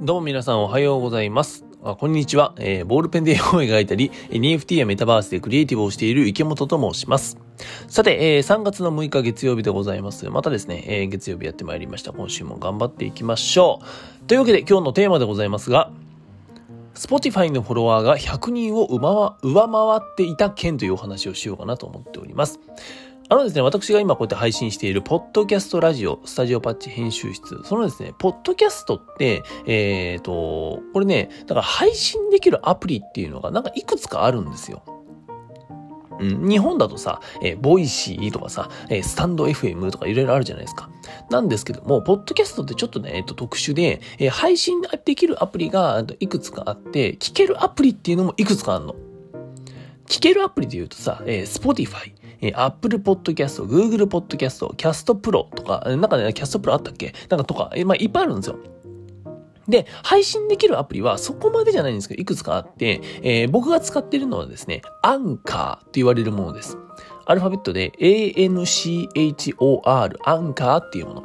どうも皆さんおはようございます。あこんにちは、えーボールペンで絵を描いたり、NFT やメタバースでクリエイティブをしている池本と申します。さて、えー3月の6日月曜日でございます。またですね、えー月曜日やってまいりました。今週も頑張っていきましょう。というわけで今日のテーマでございますが、Spotify のフォロワーが100人を上回上回っていた件というお話をしようかなと思っております。あのですね、私が今こうやって配信している、ポッドキャストラジオ、スタジオパッチ編集室。そのですね、ポッドキャストって、えっ、と、これね、だから配信できるアプリっていうのがなんかいくつかあるんですよ。うん、日本だとさ、えー Voicy とかさ、えースタンド FM とかいろいろあるじゃないですか。なんですけども、ポッドキャストってちょっとね、えっと、特殊で、えー配信できるアプリがいくつかあって、聞けるアプリっていうのもいくつかあるの。聞けるアプリで言うとさ、えー、Spotify、えー、Apple Podcast、Google Podcast、Cast Pro とか、中でなんかね、Cast Pro あったっけ？なんかとか、えーまあ、いっぱいあるんですよ。で、配信できるアプリはそこまでじゃないんですけど、いくつかあって、えー僕が使ってるのはですね、アンカーって言われるものです。アルファベットで ANCHOR、アンカーっていうもの。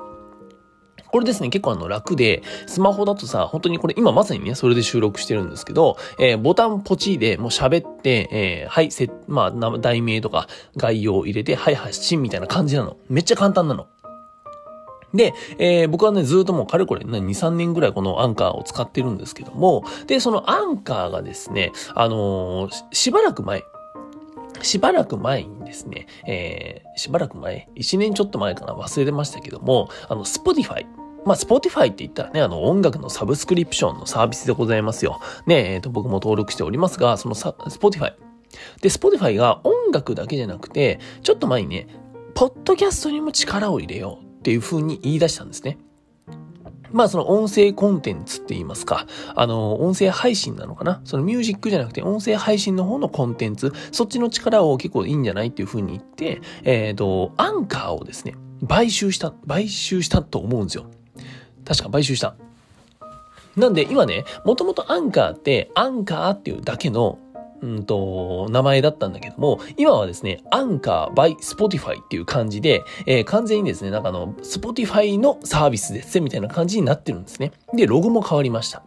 これですね、結構あの楽で、スマホだとさ、本当にこれ今まさにね、それで収録してるんですけど、えーボタンポチでもう喋って、えーはい、せ、まあ、題名とか概要を入れて、はい、発信みたいな感じなの。めっちゃ簡単なの。で、えー僕はね、ずっともうかれこれ、ね、2、3年ぐらいこのアンカーを使ってるんですけども、で、そのアンカーがですね、あのーししばらく前、しばらく前にですね、えーしばらく前、1年ちょっと前かな、忘れてましたけども、あの、Spotify。まあ、Spotify って言ったらね、あの、音楽のサブスクリプションのサービスでございますよ。ね、えっ、と、僕も登録しておりますが、そのさ Spotify。で、Spotify が音楽だけじゃなくて、ちょっと前にね、ポッドキャストにも力を入れようっていう風に言い出したんですね。まあその音声コンテンツって言いますか、あの、音声配信なのかなそのミュージックじゃなくて音声配信の方のコンテンツ、そっちの力を結構いいんじゃないっていう風に言って、えっ、と、アンカーをですね、買収した、買収したと思うんですよ。確か買収した。なんで今ね、もともとアンカーって、アンカーっていうだけの、うんと、名前だったんだけども、今はですね、アンカー by Spotify っていう感じで、えー完全にですね、なんかあの、Spotify のサービスですみたいな感じになってるんですね。で、ロゴも変わりました。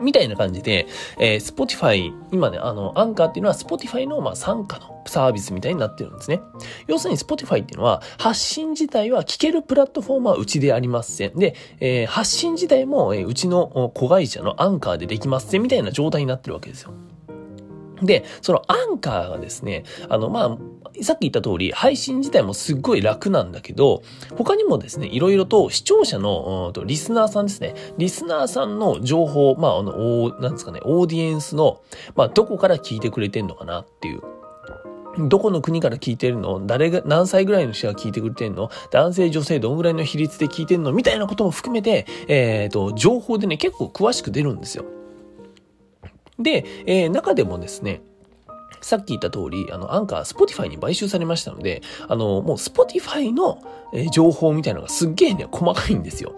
みたいな感じで、えー Spotify、今ね、あの、アンカーっていうのは Spotify の、まあ、参加のサービスみたいになってるんですね。要するに Spotify っていうのは、発信自体は聞けるプラットフォームはうちでありません。で、えー発信自体も、えーうちの子会社のアンカーでできますみたいな状態になってるわけですよ。で、そのアンカーがですね、あの、まあ、さっき言った通り、配信自体もすっごい楽なんだけど、他にもですね、いろいろと視聴者の、うんとリスナーさんですね、リスナーさんの情報、まあ、あの、おなんですかね、オーディエンスの、まあ、どこから聞いてくれてんのかなっていう。どこの国から聞いてるの？誰が、何歳ぐらいの人が聞いてくれてんの？男性、女性、どんぐらいの比率で聞いてんの？みたいなことも含めて、えっ、と、情報でね、結構詳しく出るんですよ。で、えー中でもですね、さっき言った通り、あの、 Anchor、Spotify に買収されましたので、あの、もう Spotify の、えー情報みたいなのがすっげえね、細かいんですよ。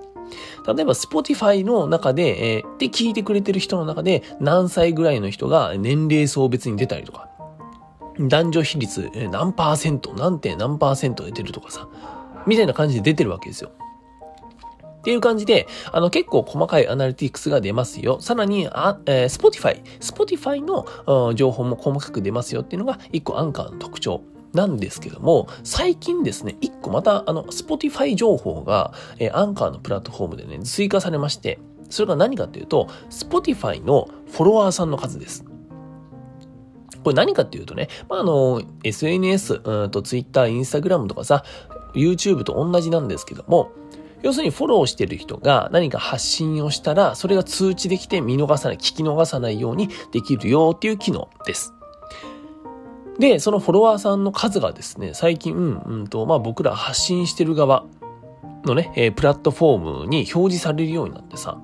例えば、 Spotify の中で、えーで、聞いてくれてる人の中で、何歳ぐらいの人が年齢層別に出たりとか、男女比率、えー何パーセント、何点何パーセントで出るとかさ、みたいな感じで出てるわけですよ。っていう感じで、あの結構細かいアナリティクスが出ますよ。さらに、あ、えー、Spotify。Spotify のうん情報も細かく出ますよっていうのが一個アンカーの特徴。なんですけども、最近ですね、一個また、あの、Spotify 情報が、えーアンカーのプラットフォームでね、追加されまして、それが何かっていうと、Spotify のフォロワーさんの数です。これ何かっていうとね、まあ、あの、SNS、うんと Twitter、Instagram とかさ、YouTube と同じなんですけども、要するにフォローしてる人が何か発信をしたら、それが通知できて見逃さない、聞き逃さないようにできるよっていう機能です。で、そのフォロワーさんの数がですね、最近、うん、うんと、まあ僕ら発信してる側のね、えープラットフォームに表示されるようになってさ、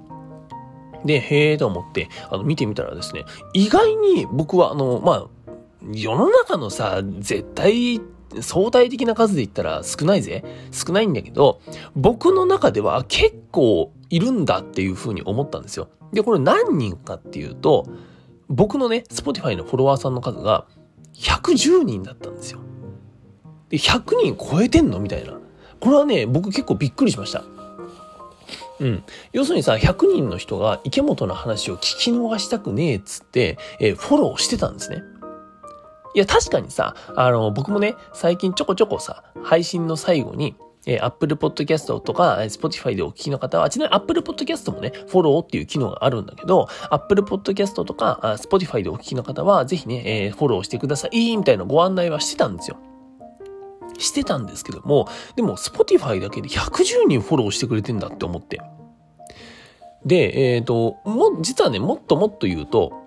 で、へえと思って、あの、見てみたらですね、意外に僕は、あの、まあ、世の中のさ、絶対、相対的な数で言ったら少ないぜ。少ないんだけど、僕の中では結構いるんだっていうふうに思ったんですよ。で、これ何人かっていうと、僕のね、Spotify のフォロワーさんの数が110人だったんですよ。で、100人超えてんのみたいな。これはね、僕結構びっくりしました。うん。要するにさ、100人の人が池本の話を聞き逃したくねえっつって、えー、フォローしてたんですね。いや、確かにさ、あの、僕もね、最近ちょこちょこさ、配信の最後に、え、Apple Podcast とか、Spotify でお聞きの方は、ちなみに Apple Podcast もね、フォローっていう機能があるんだけど、Apple Podcast とか、Spotify でお聞きの方は、ぜひね、えー、フォローしてください、みたいなご案内はしてたんですよ。してたんですけども、でも Spotify だけで110人フォローしてくれてんだって思って。で、えっ、ー、と、も、実はね、もっともっと言うと、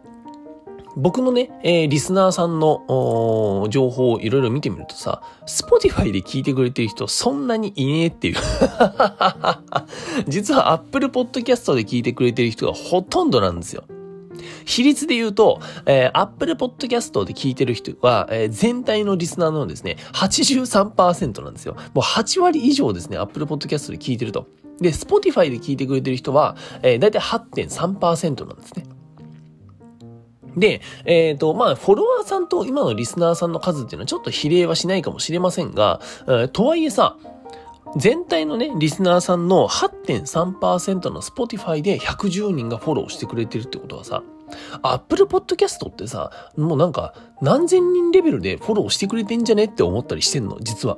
僕のね、えー、リスナーさんの情報をいろいろ見てみるとさ、Spotify で聞いてくれてる人そんなにいねえっていう 実は Apple Podcast で聞いてくれてる人がほとんどなんですよ。比率で言うと、えー、Apple Podcast で聞いてる人は、えー、全体のリスナーのですね、83%なんですよ。もう8割以上ですね、Apple Podcast で聞いてると。で、Spotify で聞いてくれてる人は、えー、だいたい8.3%なんですね。で、えっ、ー、と、まあ、フォロワーさんと今のリスナーさんの数っていうのはちょっと比例はしないかもしれませんが、えー、とはいえさ、全体のね、リスナーさんの8.3%の Spotify で110人がフォローしてくれてるってことはさ、Apple Podcast ってさ、もうなんか何千人レベルでフォローしてくれてんじゃねって思ったりしてんの、実は。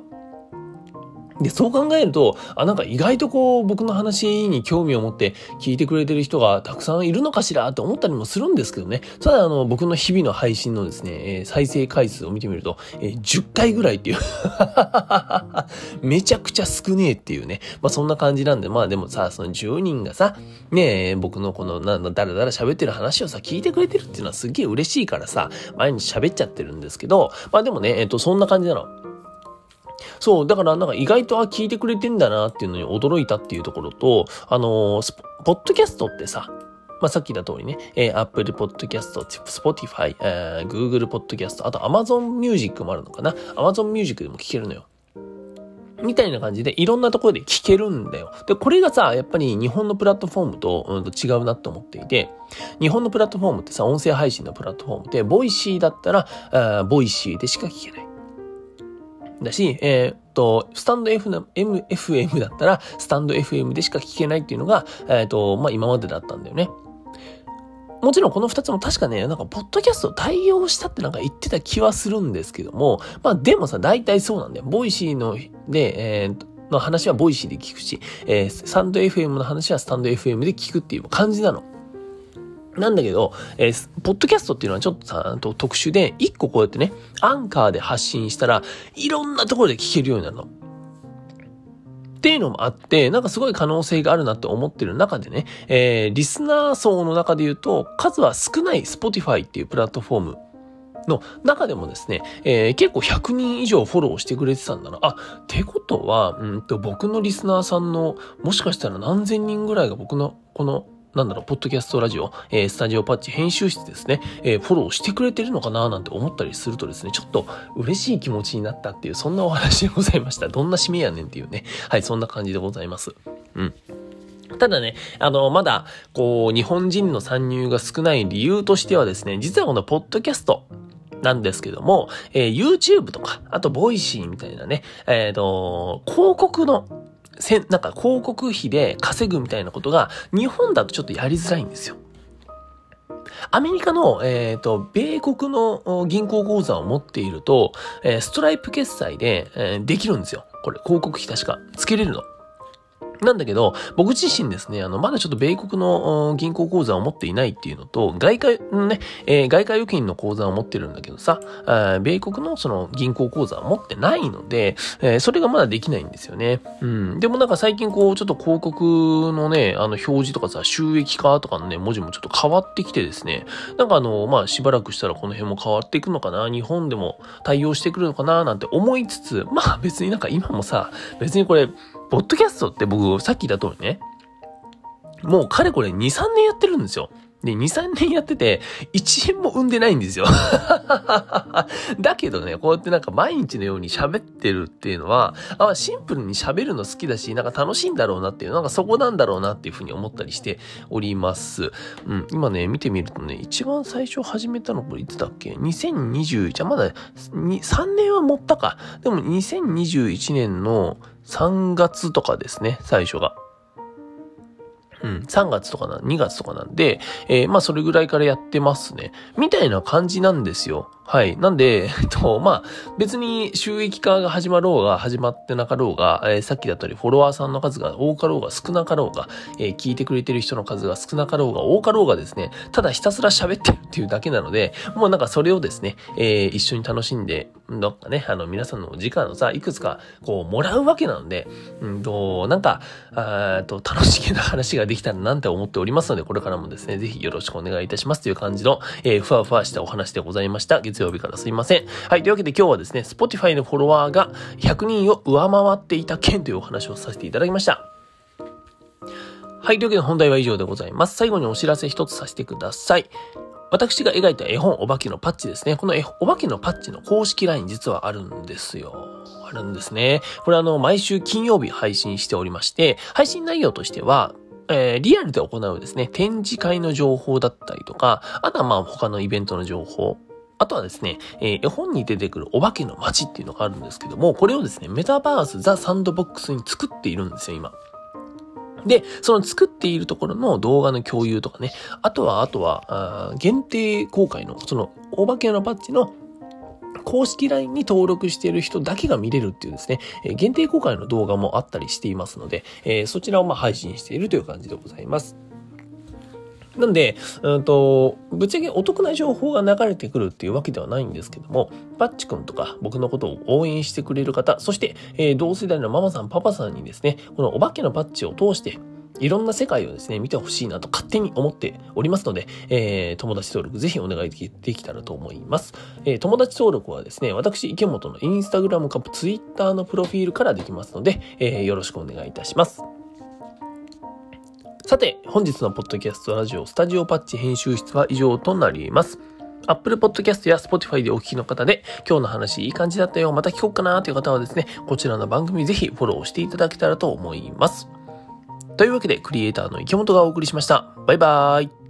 で、そう考えると、あ、なんか意外とこう、僕の話に興味を持って聞いてくれてる人がたくさんいるのかしらって思ったりもするんですけどね。ただ、あの、僕の日々の配信のですね、えー、再生回数を見てみると、えー、10回ぐらいっていう めちゃくちゃ少ねえっていうね。まあ、そんな感じなんで、まあでもさ、その10人がさ、ねえ、僕のこの、なんだ、だらだら喋ってる話をさ、聞いてくれてるっていうのはすげえ嬉しいからさ、毎日喋っちゃってるんですけど、まあでもね、えっ、ー、と、そんな感じなの。そう、だからなんか意外とあ、聞いてくれてんだなっていうのに驚いたっていうところと、あのー、ポッドキャストってさ、まあ、さっき言った通りね、えー、Apple Podcast、Spotify、えー、Google Podcast、あと Amazon Music もあるのかな ?Amazon Music でも聞けるのよ。みたいな感じでいろんなところで聞けるんだよ。で、これがさ、やっぱり日本のプラットフォームと,、うん、と違うなって思っていて、日本のプラットフォームってさ、音声配信のプラットフォームで、 Voicy だったら、あ Voicy でしか聞けない。だし、えー、っと、スタンド FM, FM だったら、スタンド FM でしか聞けないっていうのが、えー、っと、まあ、今までだったんだよね。もちろんこの二つも確かね、なんか、ポッドキャスト対応したってなんか言ってた気はするんですけども、まあ、でもさ、大体そうなんだよ。 Voicy の、で、えー、の話は Voicy で聞くし、えー、スタンド FM の話はスタンド FM で聞くっていう感じなの。なんだけど、えー、ポッドキャストっていうのはちょっとさ、と特殊で、一個こうやってね、アンカーで発信したら、いろんなところで聞けるようになるの。っていうのもあって、なんかすごい可能性があるなって思ってる中でね、えー、リスナー層の中で言うと、数は少ない Spotify っていうプラットフォームの中でもですね、えー、結構100人以上フォローしてくれてたんだな。あ、ってことは、うんと、僕のリスナーさんの、もしかしたら何千人ぐらいが僕のこのなんだろう、ポッドキャストラジオ、えー、スタジオパッチ編集してですね、えー、フォローしてくれてるのかななんて思ったりするとですね、ちょっと嬉しい気持ちになったっていう、そんなお話でございました。どんな締めやねんっていうね。はい、そんな感じでございます。うん。ただね、あの、まだ、こう、日本人の参入が少ない理由としてはですね、実はこのポッドキャスト、なんですけども、えー、YouTube とか、あと、 Voicy みたいなね、えっ、ー、と、広告のせ、なんか広告費で稼ぐみたいなことが日本だとちょっとやりづらいんですよ。アメリカの、えっ、ー、と、米国の銀行口座を持っていると、え、ストライプ決済で、えー、できるんですよ。これ、広告費確か。つけれるの。なんだけど、僕自身ですね、あの、まだちょっと米国の銀行口座を持っていないっていうのと、外貨、ね、えー、外貨預金の口座を持ってるんだけどさ、米国のその銀行口座を持ってないので、えー、それがまだできないんですよね。うん。でもなんか最近こう、ちょっと広告のね、あの、表示とかさ、収益化とかのね、文字もちょっと変わってきてですね、なんかあの、まあ、しばらくしたらこの辺も変わっていくのかな、日本でも対応してくるのかな、なんて思いつつ、まあ別になんか今もさ、別にこれ、ポッドキャストって僕、さっき言った通りね、もうかれこれ2、3年やってるんですよ。で、2、3年やってて、1円も生んでないんですよ。だけどね、こうやってなんか毎日のように喋ってるっていうのは、あシンプルに喋るの好きだし、なんか楽しいんだろうなっていう、なんかそこなんだろうなっていうふうに思ったりしております。うん、今ね、見てみるとね、一番最初始めたのこれいつだっけ ?2020、じゃあまだ3年は持ったか。でも2021年の3月とかですね、最初が。うん、3月とかな、2月とかなんで、えー、まあそれぐらいからやってますね。みたいな感じなんですよ。はい。なんで、えっと、まあ、別に収益化が始まろうが、始まってなかろうが、えー、さっきだったり、フォロワーさんの数が多かろうが、少なかろうが、えー、聞いてくれてる人の数が少なかろうが、多かろうがですね、ただひたすら喋ってるっていうだけなので、もうなんかそれをですね、えー、一緒に楽しんで、どっかね、あの、皆さんの時間のさ、いくつか、こう、もらうわけなので、うんと、なんか、あと、楽しげな話ができたらなんて思っておりますので、これからもですね、ぜひよろしくお願いいたしますという感じの、えー、ふわふわしたお話でございました。月曜日からすいません。はい、というわけで今日はですね、Spotify のフォロワーが100人を上回っていた件というお話をさせていただきました。はい、というわけで本題は以上でございます。最後にお知らせ一つさせてください。私が描いた絵本お化けのパッチですね。このお化けのパッチの公式 LINE 実はあるんですよ。あるんですね。これあの、毎週金曜日配信しておりまして、配信内容としては、えー、リアルで行うですね、展示会の情報だったりとか、あとはまあ他のイベントの情報、あとはですね、えー、絵本に出てくるお化けの街っていうのがあるんですけども、これをですね、メタバースザ・サンドボックスに作っているんですよ、今。で、その作っているところの動画の共有とかね、あとは、あとは、限定公開の、その、お化けのパッチの公式 LINE に登録している人だけが見れるっていうですね、えー、限定公開の動画もあったりしていますので、えー、そちらをま配信しているという感じでございます。なんで、うんと、ぶっちゃけお得な情報が流れてくるっていうわけではないんですけども、パッチ君とか僕のことを応援してくれる方、そして、えー、同世代のママさん、パパさんにですね、このお化けのパッチを通して、いろんな世界をですね、見てほしいなと勝手に思っておりますので、えー、友達登録ぜひお願いできたらと思います。えー、友達登録はですね、私、池本のインスタグラムかツイッターのプロフィールからできますので、えー、よろしくお願いいたします。さて、本日のポッドキャストラジオスタジオパッチ編集室は以上となります。Apple Podcast や Spotify でお聞きの方で、今日の話いい感じだったよ、また聞こうかなという方はですね、こちらの番組ぜひフォローしていただけたらと思います。というわけで、クリエイターの池本がお送りしました。バイバーイ。